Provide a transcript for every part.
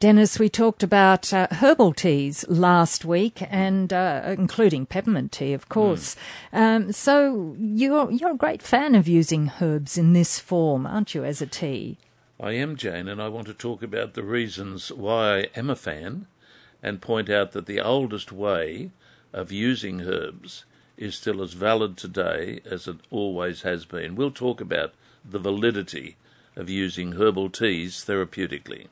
Dennis, we talked about uh, herbal teas last week, and uh, including peppermint tea, of course. Mm. Um, so you're you're a great fan of using herbs in this form, aren't you, as a tea? I am, Jane, and I want to talk about the reasons why I am a fan, and point out that the oldest way of using herbs is still as valid today as it always has been. We'll talk about the validity of using herbal teas therapeutically.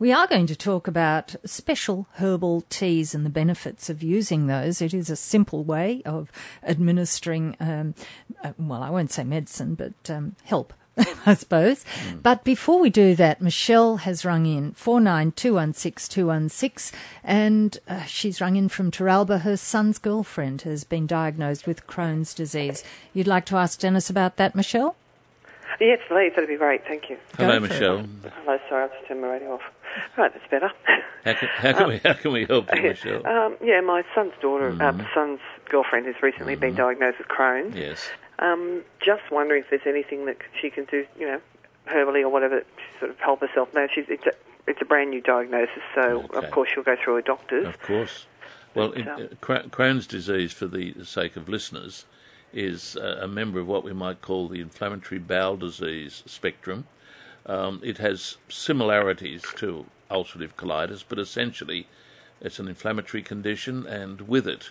We are going to talk about special herbal teas and the benefits of using those. It is a simple way of administering, um, uh, well, I won't say medicine, but um, help. I suppose. Mm. But before we do that, Michelle has rung in 49216216 and uh, she's rung in from Teralba. Her son's girlfriend has been diagnosed with Crohn's disease. You'd like to ask Dennis about that, Michelle? Yes, please. That'd be great. Thank you. Hello, Michelle. Hello. Sorry, I've just turned my radio off. Right, that's better. How can, how can um, we how can we help you, Michelle? Um, yeah, my son's daughter, mm-hmm. uh, son's girlfriend, has recently mm-hmm. been diagnosed with Crohn's. Yes. Um, just wondering if there's anything that she can do, you know, herbally or whatever, to sort of help herself. No, she's it's a, it's a brand new diagnosis, so okay. of course she'll go through a doctor's. Of course. Well, but, um, Crohn's disease, for the sake of listeners, is a member of what we might call the inflammatory bowel disease spectrum. Um, it has similarities to ulcerative colitis, but essentially it's an inflammatory condition, and with it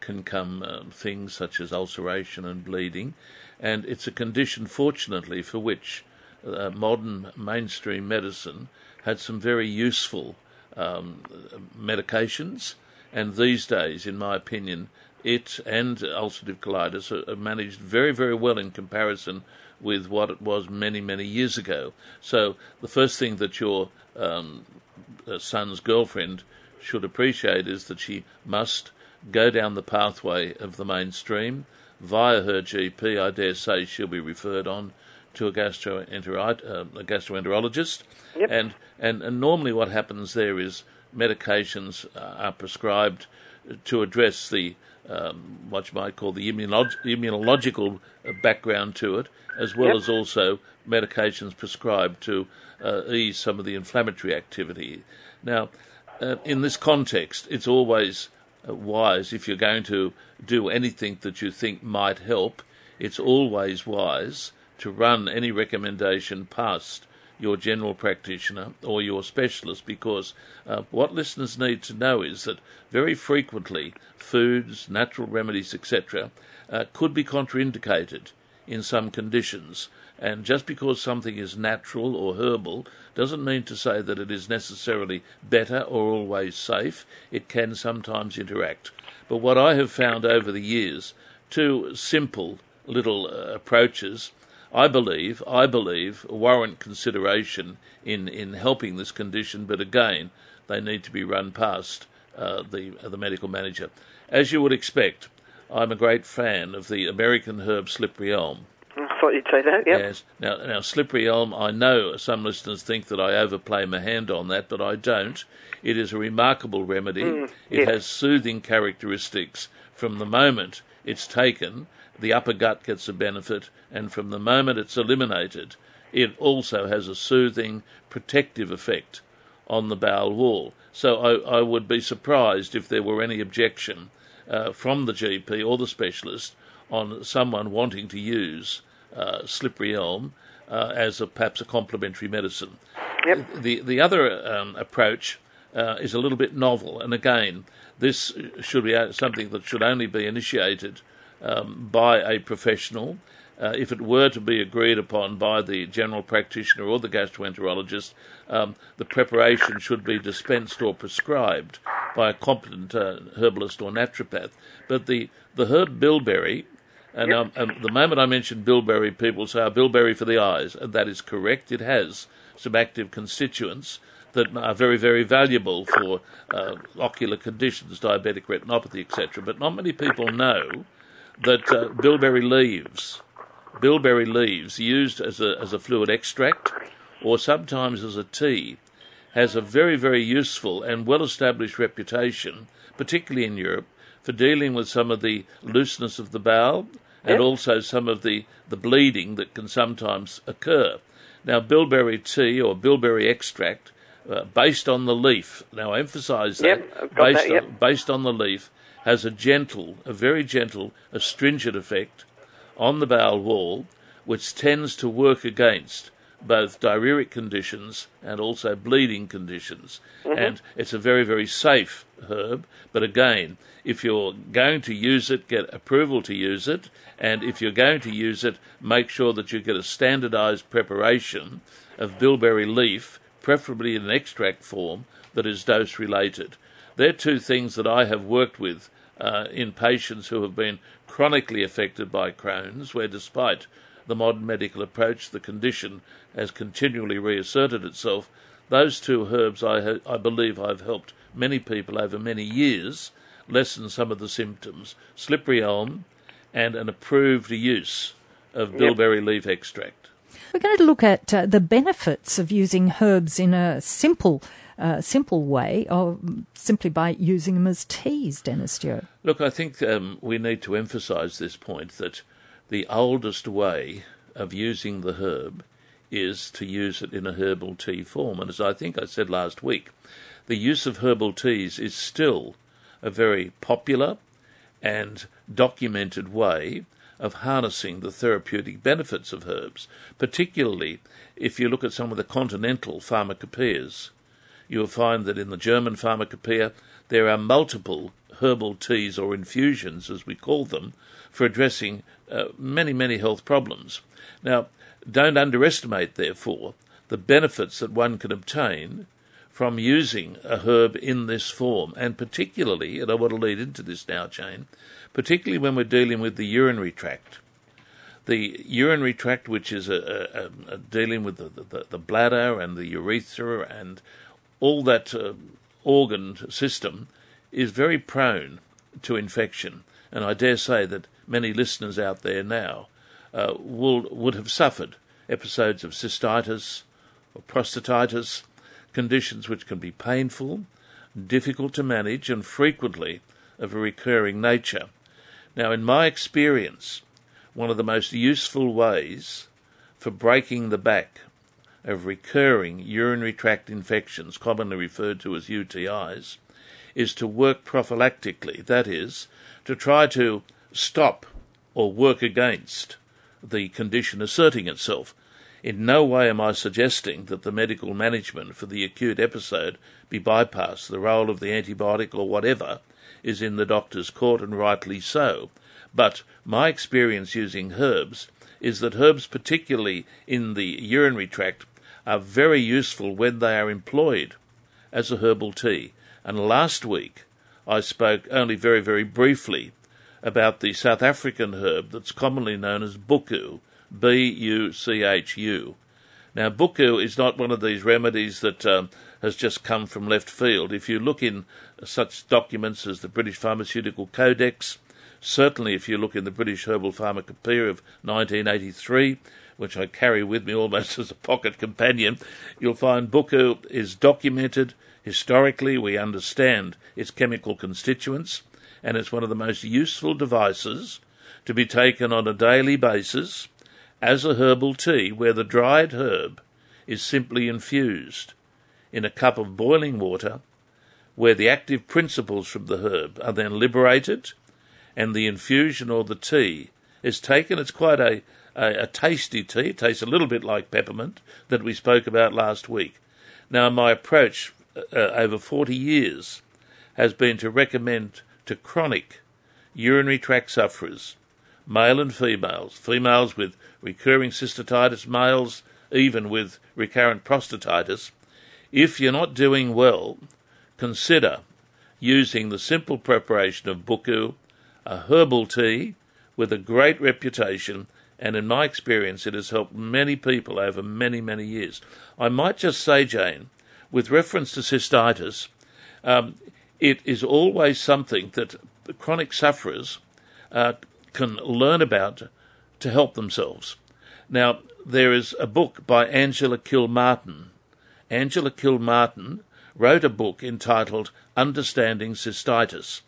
can come uh, things such as ulceration and bleeding. And it's a condition, fortunately, for which uh, modern mainstream medicine had some very useful um, medications. And these days, in my opinion, it and ulcerative colitis are, are managed very, very well in comparison with what it was many, many years ago. So the first thing that your um, uh, son's girlfriend should appreciate is that she must go down the pathway of the mainstream via her GP. I dare say she'll be referred on to a, gastroenterologist, uh, a gastroenterologist. Yep. And, and and normally what happens there is medications are prescribed to address the um, what you might call the immunolog- immunological background to it, as well yep. as also medications prescribed to uh, ease some of the inflammatory activity. Now, uh, in this context, it's always uh, wise if you're going to do anything that you think might help, it's always wise to run any recommendation past your general practitioner or your specialist because uh, what listeners need to know is that very frequently foods, natural remedies, etc., uh, could be contraindicated in some conditions. And just because something is natural or herbal doesn't mean to say that it is necessarily better or always safe. It can sometimes interact. But what I have found over the years, two simple little uh, approaches I believe, I believe, warrant consideration in, in helping this condition, but again, they need to be run past uh, the uh, the medical manager. As you would expect, I'm a great fan of the American herb slippery elm. I thought you'd say that, yep. Yes. Now, now, slippery elm, I know some listeners think that I overplay my hand on that, but I don't. It is a remarkable remedy. Mm, it yes. has soothing characteristics from the moment it's taken the upper gut gets a benefit, and from the moment it's eliminated, it also has a soothing, protective effect on the bowel wall. So I, I would be surprised if there were any objection uh, from the GP or the specialist on someone wanting to use uh, slippery elm uh, as a, perhaps a complementary medicine. Yep. The the other um, approach uh, is a little bit novel, and again, this should be something that should only be initiated um, by a professional. Uh, if it were to be agreed upon by the general practitioner or the gastroenterologist, um, the preparation should be dispensed or prescribed by a competent uh, herbalist or naturopath. But the, the herb bilberry, and um, um, the moment I mention bilberry, people say, oh, bilberry for the eyes, and that is correct. It has some active constituents that are very, very valuable for uh, ocular conditions, diabetic retinopathy, etc. But not many people know that uh, bilberry leaves, bilberry leaves used as a, as a fluid extract or sometimes as a tea, has a very, very useful and well established reputation, particularly in Europe, for dealing with some of the looseness of the bowel and Yep. also some of the, the bleeding that can sometimes occur. Now, bilberry tea or bilberry extract uh, based on the leaf. Now, I emphasise that. Yep, based, that, yep. on, based on the leaf, has a gentle, a very gentle, astringent effect on the bowel wall, which tends to work against both diarrheic conditions and also bleeding conditions. Mm-hmm. And it's a very, very safe herb. But again, if you're going to use it, get approval to use it. And if you're going to use it, make sure that you get a standardized preparation of bilberry leaf, preferably in an extract form that is dose related. They're two things that I have worked with uh, in patients who have been chronically affected by Crohn's, where despite the modern medical approach, the condition has continually reasserted itself. Those two herbs, I, ha- I believe, I've helped many people over many years lessen some of the symptoms. Slippery elm and an approved use of bilberry leaf extract. We're going to look at uh, the benefits of using herbs in a simple, uh, simple way, or simply by using them as teas, Dennis Stewart. Look, I think um, we need to emphasise this point that the oldest way of using the herb is to use it in a herbal tea form. And as I think I said last week, the use of herbal teas is still a very popular and documented way of harnessing the therapeutic benefits of herbs, particularly if you look at some of the continental pharmacopoeias. You will find that in the German pharmacopoeia there are multiple herbal teas or infusions, as we call them, for addressing uh, many, many health problems. Now, don't underestimate, therefore, the benefits that one can obtain from using a herb in this form, and particularly, and I want to lead into this now, Jane, particularly when we're dealing with the urinary tract. The urinary tract, which is a, a, a dealing with the, the, the, bladder and the urethra and all that uh, organ system, is very prone to infection. And I dare say that many listeners out there now uh, will, would have suffered episodes of cystitis or prostatitis, conditions which can be painful, difficult to manage, and frequently of a recurring nature. Now, in my experience, one of the most useful ways for breaking the back of recurring urinary tract infections, commonly referred to as UTIs, is to work prophylactically, that is, to try to stop or work against the condition asserting itself. In no way am I suggesting that the medical management for the acute episode be bypassed. The role of the antibiotic or whatever is in the doctor's court, and rightly so. But my experience using herbs is that herbs, particularly in the urinary tract, are very useful when they are employed as a herbal tea. And last week I spoke only very, very briefly about the South African herb that's commonly known as buchu, B U C H U. Now, buchu is not one of these remedies that um, has just come from left field. If you look in such documents as the British Pharmaceutical Codex, Certainly, if you look in the British Herbal Pharmacopoeia of 1983, which I carry with me almost as a pocket companion, you'll find buchu is documented historically. We understand its chemical constituents, and it's one of the most useful devices to be taken on a daily basis as a herbal tea, where the dried herb is simply infused in a cup of boiling water, where the active principles from the herb are then liberated and the infusion or the tea is taken. It's quite a, a, a, tasty tea. It tastes a little bit like peppermint that we spoke about last week. Now, my approach uh, over 40 years has been to recommend to chronic urinary tract sufferers, male and females, females with recurring cystitis, males even with recurrent prostatitis, if you're not doing well, consider using the simple preparation of buchu, a herbal tea with a great reputation, and in my experience, it has helped many people over many, many years. I might just say, Jane, with reference to cystitis, um, it is always something that chronic sufferers uh, can learn about to help themselves. Now, there is a book by Angela Kilmartin. Angela Kilmartin wrote a book entitled Understanding Cystitis.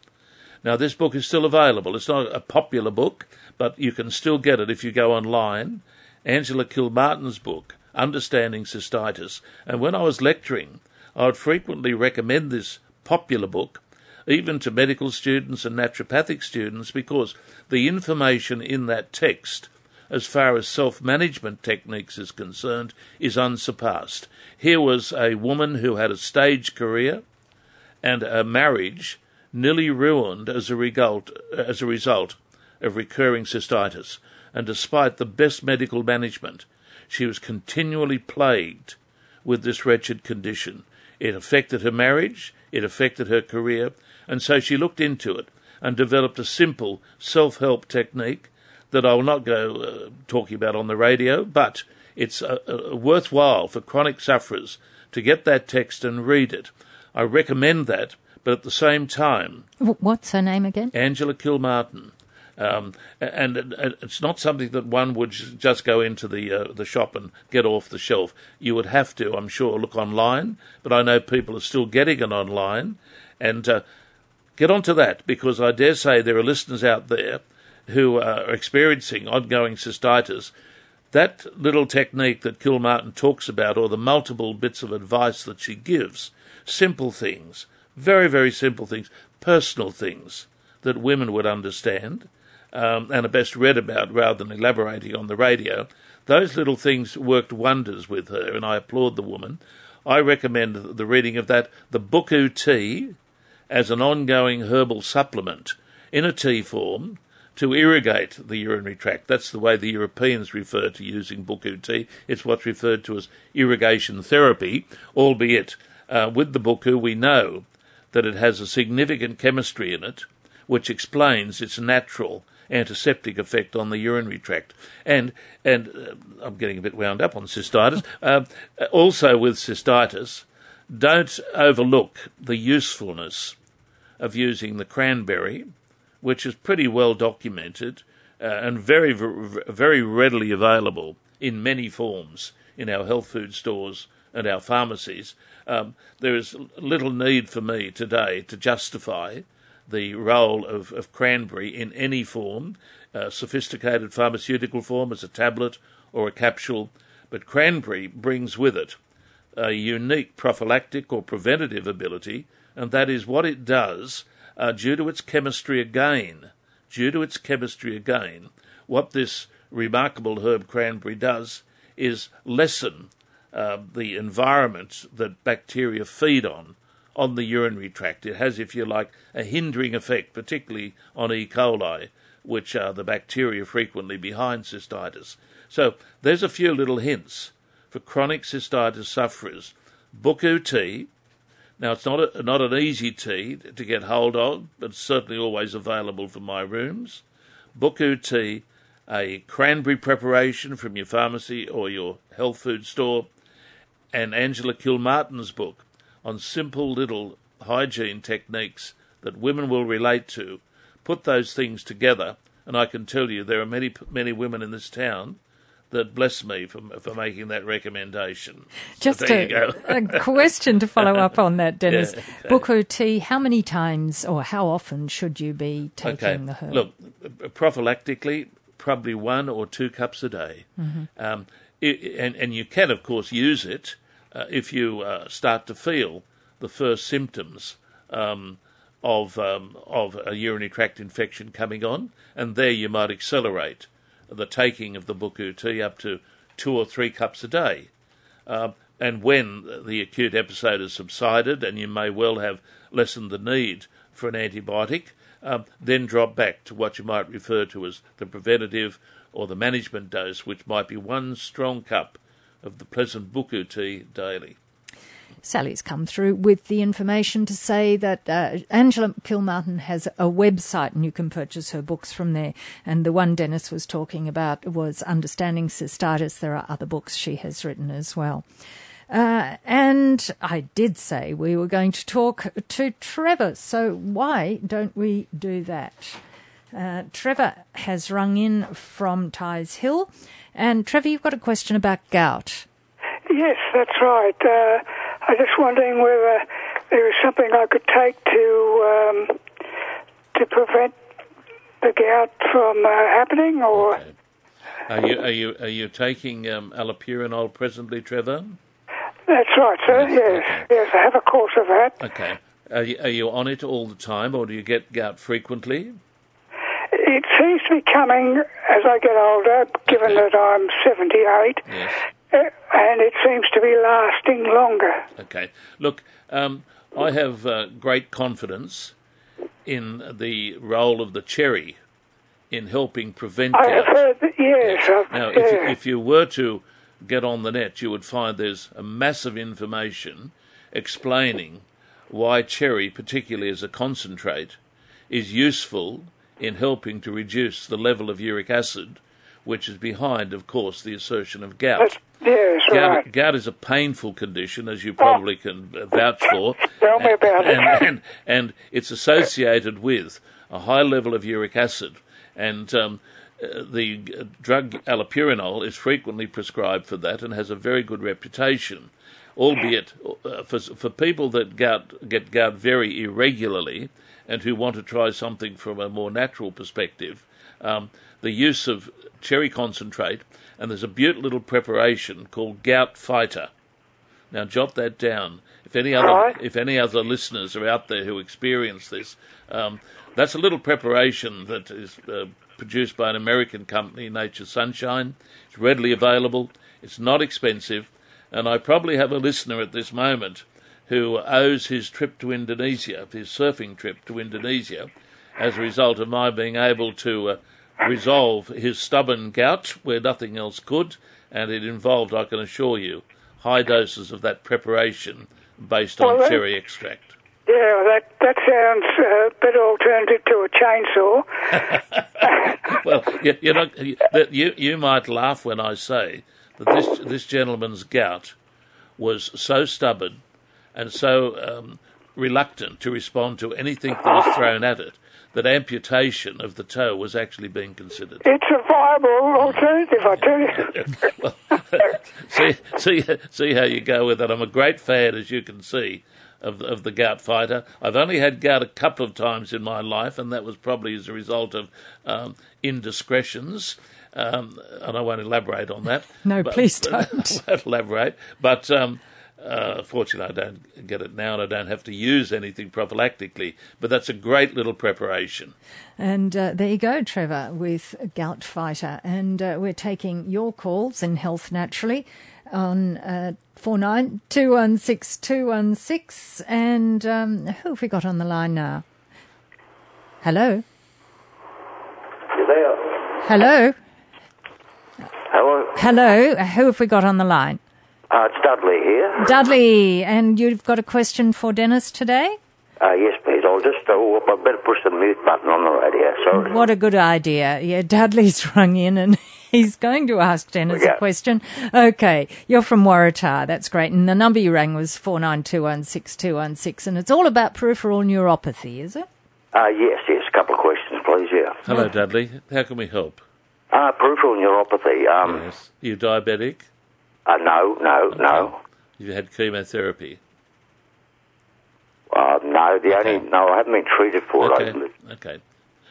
Now, this book is still available. It's not a popular book, but you can still get it if you go online. Angela Kilmartin's book, Understanding Cystitis. And when I was lecturing, I would frequently recommend this popular book even to medical students and naturopathic students because the information in that text as far as self management techniques is concerned, is unsurpassed. Here was a woman who had a stage career and a marriage nearly ruined as a result, as a result of recurring cystitis, and despite the best medical management, she was continually plagued with this wretched condition. It affected her marriage, it affected her career, and so she looked into it and developed a simple self help technique that I will not go uh, talking about on the radio, but it's uh, uh, worthwhile for chronic sufferers to get that text and read it. I recommend that, but at the same time. What's her name again? Angela Kilmartin. Um, and it's not something that one would just go into the uh, the shop and get off the shelf. You would have to, I'm sure, look online. But I know people are still getting it online, and uh, get onto that because I dare say there are listeners out there who are experiencing ongoing cystitis, that little technique that Kilmartin talks about, or the multiple bits of advice that she gives, simple things, very, very simple things, personal things that women would understand um, and are best read about rather than elaborating on the radio, those little things worked wonders with her, and I applaud the woman. I recommend the reading of that, the Buchu tea, as an ongoing herbal supplement in a tea form to irrigate the urinary tract. That's the way the Europeans refer to using Buchu tea. It's what's referred to as irrigation therapy, albeit uh, with the Buchu we know that it has a significant chemistry in it which explains its natural antiseptic effect on the urinary tract. And and uh, I'm getting a bit wound up on cystitis. Uh, also with cystitis, don't overlook the usefulness of using the cranberry which is pretty well documented uh, and very, very readily available in many forms in our health food stores and our pharmacies. Um, there is little need for me today to justify the role of, of cranberry in any form, uh, sophisticated pharmaceutical form as a tablet or a capsule, but cranberry brings with it a unique prophylactic or preventative ability, and that is what it does uh, due to its chemistry again, due to its chemistry again, what this remarkable herb cranberry does is lessen uh, the environments that bacteria feed on on the urinary tract. It has, if you like, a hindering effect, particularly on E. coli, which are the bacteria frequently behind cystitis. So there's a few little hints for chronic cystitis sufferers. Buchu tea, now, it's not a, not an easy tea to get hold of, but certainly always available for my rooms. Buchu tea, a cranberry preparation from your pharmacy or your health food store, and Angela Kilmartin's book on simple little hygiene techniques that women will relate to. Put those things together, and I can tell you there are many many women in this town that bless me for, for making that recommendation. Just so a, a, question to follow up on that, Dennis. Yeah, okay. Buchu tea, how many times or how often should you be taking okay. the herb? Look, prophylactically, probably one or two cups a day. Mm-hmm. Um, and, and you can, of course, use it uh, if you uh, start to feel the first symptoms um, of um, of a urinary tract infection coming on, and there you might accelerate the taking of the buchu tea up to two or three cups a day. Uh, and when the acute episode has subsided and you may well have lessened the need for an antibiotic, um, then drop back to what you might refer to as the preventative or the management dose, which might be one strong cup of the pleasant buchu tea daily. Sally's come through with the information to say that uh, Angela Kilmartin has a website and you can purchase her books from there. And the one Dennis was talking about was Understanding Cystitis. There are other books she has written as well. Uh, and I did say we were going to talk to Trevor, so why don't we do that? Uh, Trevor has rung in from Tighes Hill. And Trevor, you've got a question about gout. Yes, that's right. Uh, I was just wondering whether there was something I could take to um, to prevent the gout from uh, happening, or. Okay. Are you are you are you taking um, allopurinol presently, Trevor? That's right, sir. Yes, okay. yes, I have a course of that. Okay. Are you, are you on it all the time, or do you get gout frequently? It seems to be coming as I get older, given that I'm 78, Yes. uh, and it seems to be lasting longer. Okay. Look, um, I have uh, great confidence in the role of the cherry in helping prevent I have heard that, yes. I've, Now, if, you, if you were to get on the net, you would find there's a massive information explaining why cherry, particularly as a concentrate, is useful in helping to reduce the level of uric acid, which is behind, of course, the assertion of gout. That's- yes, Gout, right. gout is a painful condition, as you probably can vouch for. Tell me about it. and, and, and it's associated with a high level of uric acid. And um, uh, the drug allopurinol is frequently prescribed for that and has a very good reputation. Albeit uh, for, for people that gout, get gout very irregularly and who want to try something from a more natural perspective, um, the use of cherry concentrate, and there's a beautiful little preparation called Gout Fighter. Now jot that down. If any other Right. if any other listeners are out there who experience this, um, that's a little preparation that is uh, produced by an American company, Nature Sunshine. It's readily available. It's not expensive, and I probably have a listener at this moment who owes his trip to Indonesia, his surfing trip to Indonesia, as a result of my being able to uh, resolve his stubborn gout where nothing else could, and it involved, I can assure you, high doses of that preparation based on Well, that- cherry extract. Yeah, that that sounds a better alternative to a chainsaw. well, you, you, that you you might laugh when I say that this this gentleman's gout was so stubborn and so um, reluctant to respond to anything that was thrown at it that amputation of the toe was actually being considered. It's a viable alternative, I tell you. see, see, see how you go with it. I'm a great fan, as you can see, of the, of the gout fighter. I've only had gout a couple of times in my life, and that was probably as a result of um, indiscretions. Um, and I won't elaborate on that. No, But- please don't. I won't elaborate. But um, uh, fortunately, I don't get it now, and I don't have to use anything prophylactically. But that's a great little preparation. And uh, there you go, Trevor, with Gout Fighter. And uh, we're taking your calls in Health Naturally on uh, 49216216. And um, who have we got on the line now? Hello? You there? Hello? Hello? Hello? Who have we got on the line? Uh, it's Dudley here. Dudley, and you've got a question for Dennis today? Uh, yes, please. I'll just, oh, I better push the mute button on the radio. Sorry. What a good idea. Yeah, Dudley's rung in and he's going to ask Dennis Yeah. a question. Okay, you're from Waratah. That's great. And the number you rang was 49216216 and it's all about peripheral neuropathy, is it? Uh, yes, yes. A couple of questions, please. Yeah. Hello, Dudley. How can we help? Uh, peripheral neuropathy. Um, Yes. You diabetic? Uh, no, no, no. You had chemotherapy. Uh, no, the Okay. only, no, I haven't been treated for it. Okay. Okay.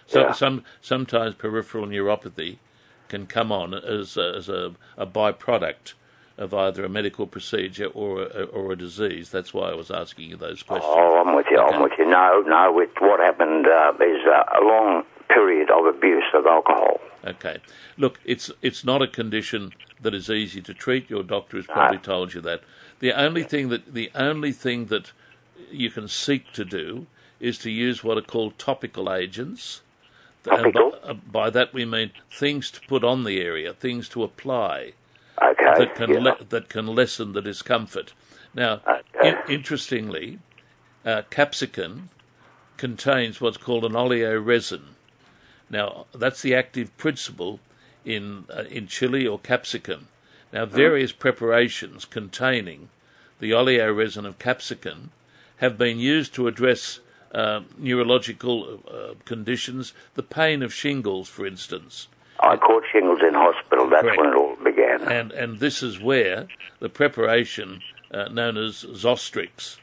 So Yeah. some sometimes peripheral neuropathy can come on as a, as a, a byproduct of either a medical procedure or a, or a disease. That's why I was asking you those questions. Oh, I'm with you. Okay. I'm with you. No, no. It, what happened uh, is uh, a long period of abuse of alcohol. Okay. Look, it's it's not a condition that is easy to treat. Your doctor has probably told you that. The only thing that the only thing that you can seek to do is to use what are called topical agents. And by, Topical? uh, by that we mean things to put on the area, things to apply Okay. that can yeah. le- that can lessen the discomfort. Now, Okay. in- interestingly, uh, capsicum contains what's called an oleoresin. Now, that's the active principle in uh, in chili or capsicum. Now, various preparations containing the oleoresin of capsicum have been used to address uh, neurological uh, conditions, the pain of shingles, for instance. I caught shingles in hospital. That's Correct. when it all. And and this is where the preparation uh, known as Zostrix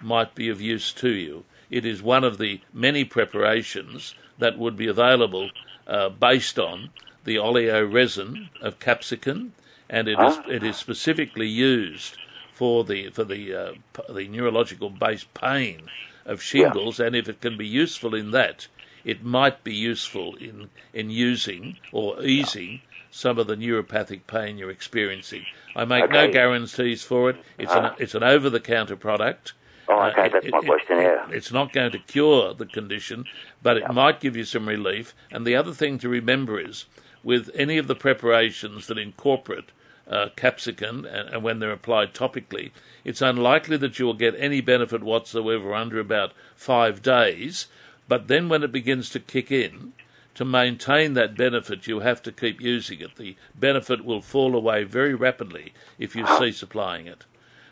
might be of use to you. It is one of the many preparations that would be available uh, based on the oleoresin of capsicum, and it is it is specifically used for the for the uh, the neurological based pain of shingles, yeah. and if it can be useful in that, it might be useful in in using or easing some of the neuropathic pain you're experiencing. I make okay. no guarantees for it. It's an ah. it's an over the counter product. Oh, okay, uh, that's it, my question. Yeah, it's not going to cure the condition, but it yeah. might give you some relief. And the other thing to remember is, with any of the preparations that incorporate uh, capsicum and, and, when they're applied topically, it's unlikely that you will get any benefit whatsoever under about five days. But then, when it begins to kick in, to maintain that benefit, you have to keep using it. The benefit will fall away very rapidly if you cease applying it.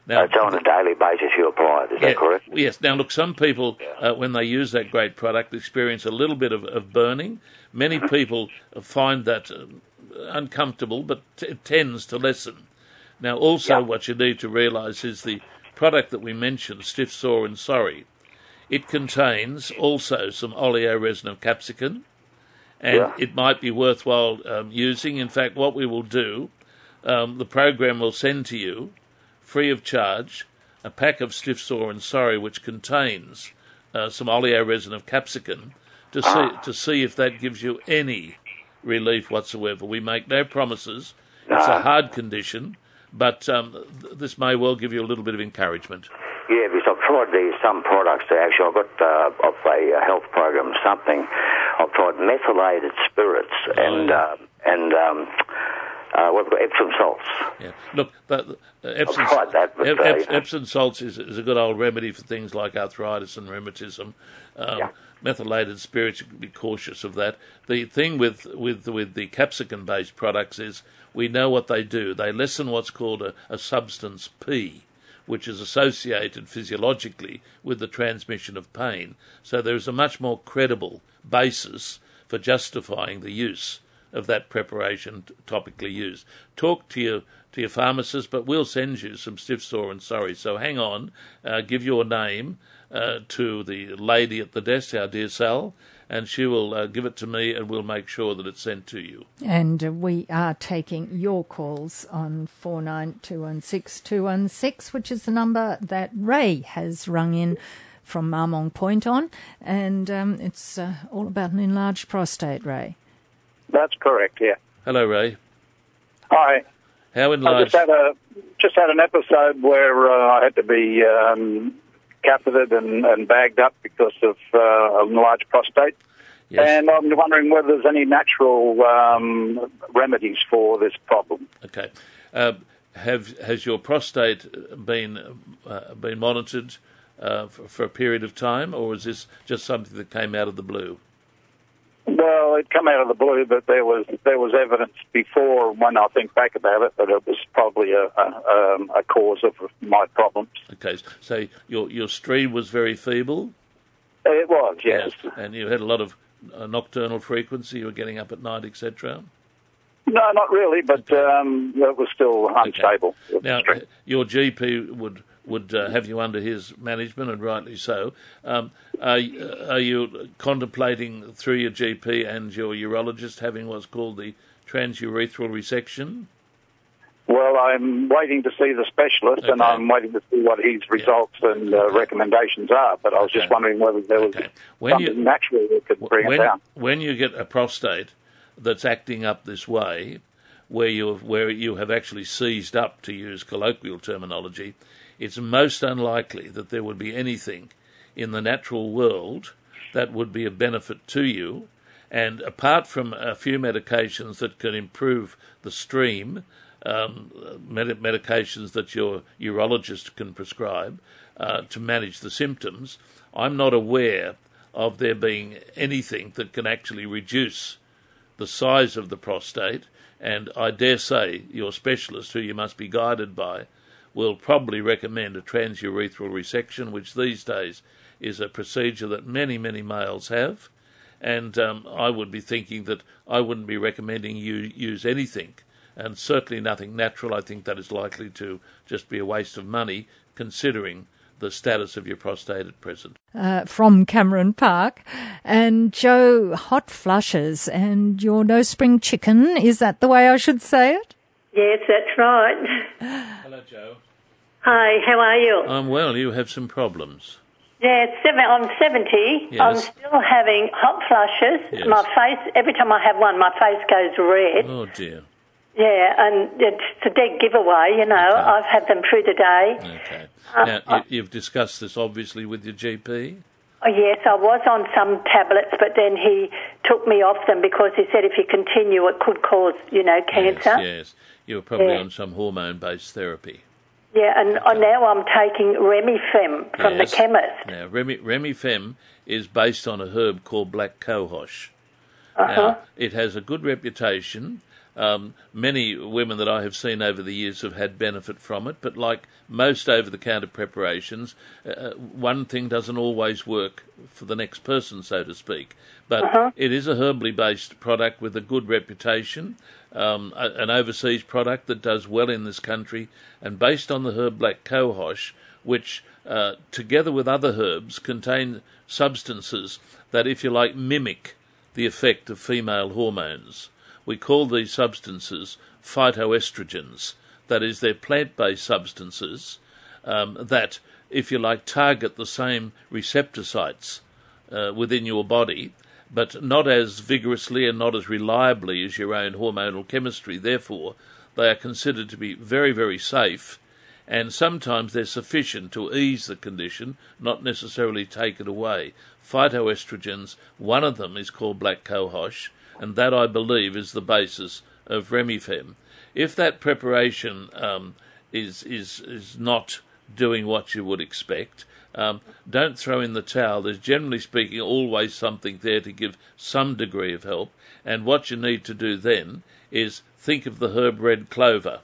Now, it's on a daily basis you apply it, is yeah, that correct? Yes. Now, look, some people, uh, when they use that great product, experience a little bit of, of burning. Many people find that uh, uncomfortable, but t- it tends to lessen. Now, also, what you need to realise is the product that we mentioned, Stiff Sore and Sorry, it contains also some oleoresin of capsicum, and yeah. it might be worthwhile um, using. In fact, what we will do, um, the program will send to you free of charge, a pack of stiff sore and sorry which contains uh, some oleoresin of capsicum to see to see if that gives you any relief whatsoever. We make no promises. It's a hard condition, but um, th- this may well give you a little bit of encouragement. Yeah, because I've tried these some products. Actually, I've got uh, off a health program something. I've tried methylated spirits oh, and yeah. uh, and um, uh, we've got Epsom salts. Yeah. Look, but uh, Epsom, that, but, uh, Ep- Epsom salts is, is a good old remedy for things like arthritis and rheumatism. Um, yeah. Methylated spirits, you can be cautious of that. The thing with with with the capsicum based products is we know what they do. They lessen what's called a, a substance P, which is associated physiologically with the transmission of pain. So there is a much more credible basis for justifying the use of that preparation topically used. Talk to your to your pharmacist, but we'll send you some stiff sore and sorry. So hang on, uh, give your name uh, to the lady at the desk, our dear Sal, and she will uh, give it to me, and we'll make sure that it's sent to you. And uh, we are taking your calls on four nine two one six two one six, which is the number that Ray has rung in from Marmong Point on, and um, it's uh, all about an enlarged prostate, Ray. That's correct. Yeah. Hello, Ray. Hi. How enlarged? I just had a just had an episode where uh, I had to be um, cathetered and, and, bagged up because of uh, enlarged prostate. Yes. And I'm wondering whether there's any natural um, remedies for this problem. Okay. Uh, have has your prostate been uh, been monitored uh, for, for, a period of time, or is this just something that came out of the blue? Well, it come out of the blue, but there was there was evidence before when I think back about it that it was probably a a, um, a cause of my problems. Okay, so your your stream was very feeble. It was, yes. yes. And you had a lot of uh, nocturnal frequency. You were getting up at night, etc. No, not really, but okay. um, it was still unstable. Okay. Now, your GP would would uh, have you under his management, and rightly so. Um, are, are, you contemplating through your GP and your urologist having what's called the transurethral resection? Well, I'm waiting to see the specialist, okay. and I'm waiting to see what his results yeah. and uh, recommendations are. But I was okay. just wondering whether there was okay. something you, natural that could bring when, it down. When you get a prostate that's acting up this way, where you where you have actually seized up, to use colloquial terminology, it's most unlikely that there would be anything in the natural world that would be of benefit to you. And apart from a few medications that can improve the stream, um, med- medications that your urologist can prescribe uh, to manage the symptoms, I'm not aware of there being anything that can actually reduce the size of the prostate. And I dare say your specialist, who you must be guided by, will probably recommend a transurethral resection, which these days is a procedure that many, many males have. And um, I would be thinking that I wouldn't be recommending you use anything, and certainly nothing natural. I think that is likely to just be a waste of money, considering the status of your prostate at present. Uh, from Cameron Park. And Joe, hot flushes and your no spring chicken. Is that the way I should say it? Yes, that's right. Hello, Joe. Hi, how are you? I'm well. You have some problems. Yeah, seven, I'm 70. Yes. I'm still having hot flushes. Yes. My face, every time I have one, my face goes red. Oh dear. Yeah, and it's a dead giveaway, you know. Okay. I've had them through the day. Okay. Um, now I- you've discussed this obviously with your GP. Oh, yes, I was on some tablets, but then he took me off them because he said if you continue, it could cause, you know, cancer. Yes, yes. You were probably Yeah. on some hormone-based therapy. Yeah, and uh, now I'm taking Remifem from Yes. the chemist. Now, Remi, Remifem is based on a herb called black cohosh. Uh-huh. Now, it has a good reputation. Um, many women that I have seen over the years have had benefit from it, but like most over the counter preparations, uh, one thing doesn't always work for the next person, so to speak. But it is a herbally based product with a good reputation, um, a, an overseas product that does well in this country, and based on the herb black cohosh, which uh, together with other herbs contain substances that, if you like, mimic the effect of female hormones. We call these substances phytoestrogens. That is, they're plant based substances um, that, if you like, target the same receptor sites uh, within your body, but not as vigorously and not as reliably as your own hormonal chemistry. Therefore, they are considered to be very, very safe, and sometimes they're sufficient to ease the condition, not necessarily take it away. Phytoestrogens, one of them is called black cohosh, and that I believe is the basis of Remifem. If that preparation um, is is is not doing what you would expect, um, don't throw in the towel. There's generally speaking always something there to give some degree of help, and what you need to do then is think of the herb red clover.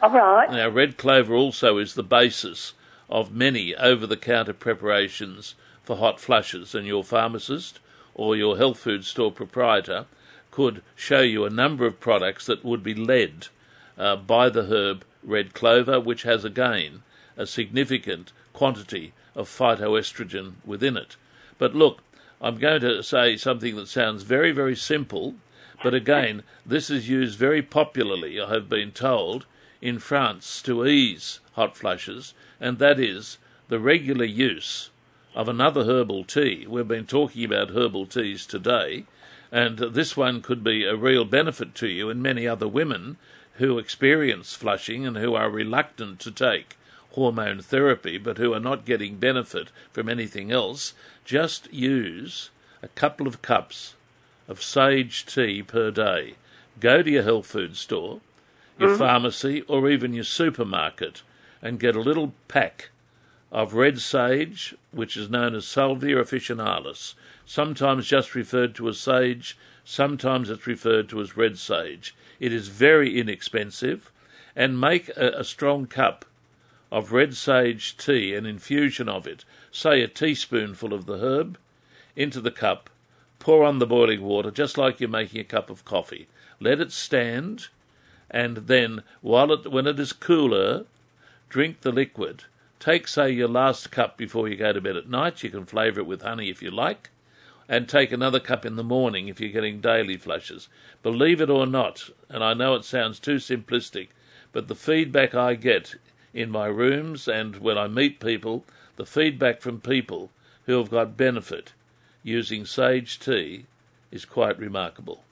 All right. Now, red clover also is the basis of many over the counter preparations for hot flushes, and your pharmacist or your health food store proprietor could show you a number of products that would be led uh, by the herb red clover, which has again a significant quantity of phytoestrogen within it. But look, I'm going to say something that sounds very, very simple, but again, this is used very popularly, I have been told, in France to ease hot flushes, and that is the regular use of another herbal tea. We've been talking about herbal teas today, and this one could be a real benefit to you and many other women who experience flushing and who are reluctant to take hormone therapy but who are not getting benefit from anything else. Just use a couple of cups of sage tea per day. Go to your health food store, your mm-hmm. pharmacy, or even your supermarket and get a little pack of red sage, which is known as Salvia officinalis, sometimes just referred to as sage, sometimes it's referred to as red sage. It is very inexpensive, and make a, a strong cup of red sage tea, an infusion of it, say a teaspoonful of the herb, into the cup, pour on the boiling water just like you're making a cup of coffee. Let it stand, and then, while it, when it is cooler, drink the liquid. Take, say, your last cup before you go to bed at night. You can flavour it with honey if you like. And take another cup in the morning if you're getting daily flushes. Believe it or not, and I know it sounds too simplistic, but the feedback I get in my rooms and when I meet people, the feedback from people who have got benefit using sage tea is quite remarkable.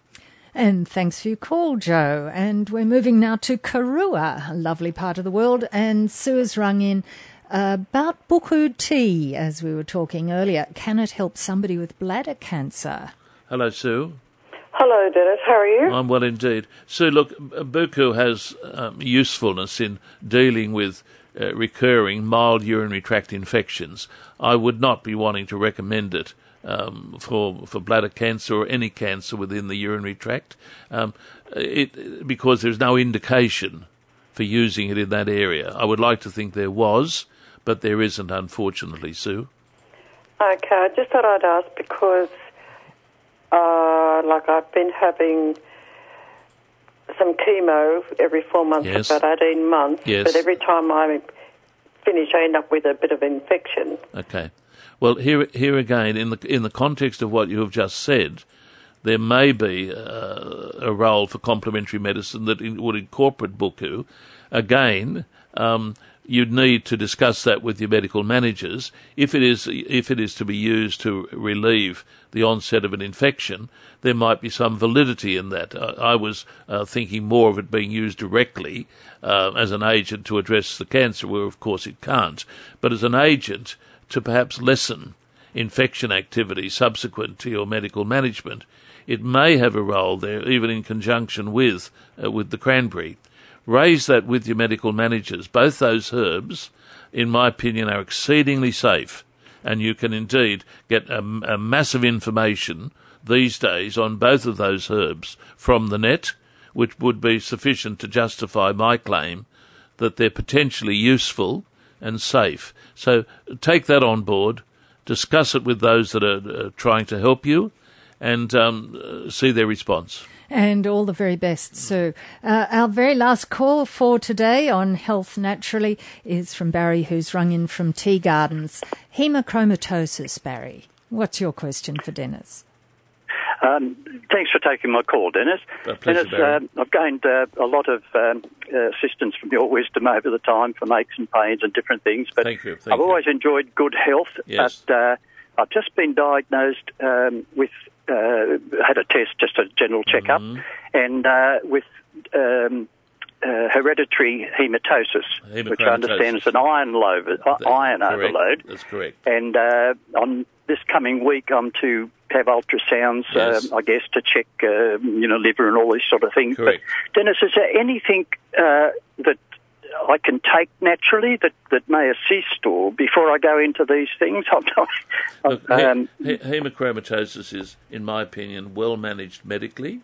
And thanks for your call, Joe. And we're moving now to Karuah, a lovely part of the world. And Sue has rung in about buchu tea, as we were talking earlier. Can it help somebody with bladder cancer? Hello, Sue. Hello, Dennis. How are you? I'm well indeed. Sue, look, buchu has um, usefulness in dealing with uh, recurring mild urinary tract infections. I would not be wanting to recommend it um, for for bladder cancer or any cancer within the urinary tract, um, it, because there's no indication for using it in that area. I would like to think there was, but there isn't, unfortunately, Sue. Okay, I just thought I'd ask because, uh, like, I've been having some chemo every four months Yes. for about 18 months, Yes. but every time I finish, I end up with a bit of infection. Okay. Well, here, here again, in the in the context of what you have just said, there may be uh, a role for complementary medicine that in, would incorporate buchu. Again, um, you'd need to discuss that with your medical managers. If it is if it is to be used to relieve the onset of an infection, there might be some validity in that. Uh, I was uh, thinking more of it being used directly uh, as an agent to address the cancer, where of course it can't, but as an agent to perhaps lessen infection activity subsequent to your medical management. It may have a role there, even in conjunction with uh, with the cranberry. Raise that with your medical managers. Both those herbs, in my opinion, are exceedingly safe, and you can indeed get a, a massive information these days on both of those herbs from the net, which would be sufficient to justify my claim that they're potentially useful and safe. So take that on board, discuss it with those that are uh, trying to help you, and um, see their response and all the very best, Sue. Uh, our very last call for today on Health Naturally is from Barry, who's rung in from Tea Gardens. Hemochromatosis, Barry. What's your question for Dennis? Um, thanks for taking my call, Dennis. Pleasure, Dennis, uh, I've gained uh, a lot of um, uh, assistance from your wisdom over the time from aches and pains and different things. But Thank you. Thank I've you. always enjoyed good health. Yes. But uh, I've just been diagnosed um, with had a test, just a general checkup, Mm-hmm. and uh, with um, uh, hereditary hematosis, which I understand is an iron, load, uh, iron correct. overload. That's correct. And uh, on this coming week, I'm to have ultrasounds, Yes. um, I guess, to check, uh, you know, liver and all these sort of things. Correct. But Dennis, is there anything uh, that I can take naturally that, that may assist, or before I go into these things? I'm not, Look, um, he- he- hemochromatosis is, in my opinion, well managed medically.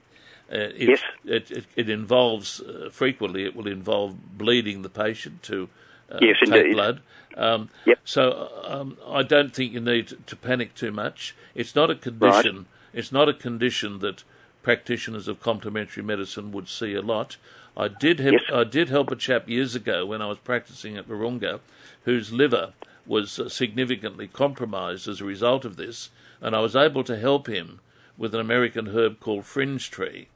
Uh, it, Yes. it, it, it involves uh, frequently. It will involve bleeding the patient to uh, Yes, take indeed. blood. Um, Yep. So um, I don't think you need to, to panic too much. It's not a condition. It's not a condition that practitioners of complementary medicine would see a lot. I did help, Yes. I did help a chap years ago when I was practicing at Virunga, whose liver was uh, significantly compromised as a result of this, and I was able to help him with an American herb called fringe tree.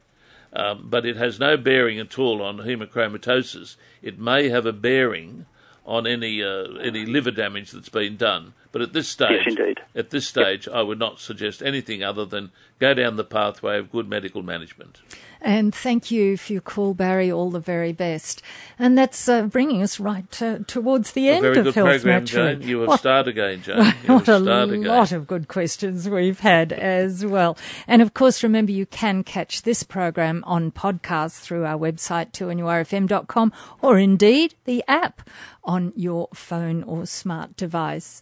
Um, but it has no bearing at all on hemochromatosis. It may have a bearing on any uh, any liver damage that's been done. But at this stage, indeed. at this stage, I would not suggest anything other than go down the pathway of good medical management. And thank you for your call, Barry. All the very best. And that's uh, bringing us right to, towards the A end very of good Health program, Naturally. Jane. You have What- started again, Jane. You have what a started again. lot of good questions we've had as well. And of course, remember you can catch this program on podcast through our website, 2nurfm.com, or indeed the app on your phone or smart device.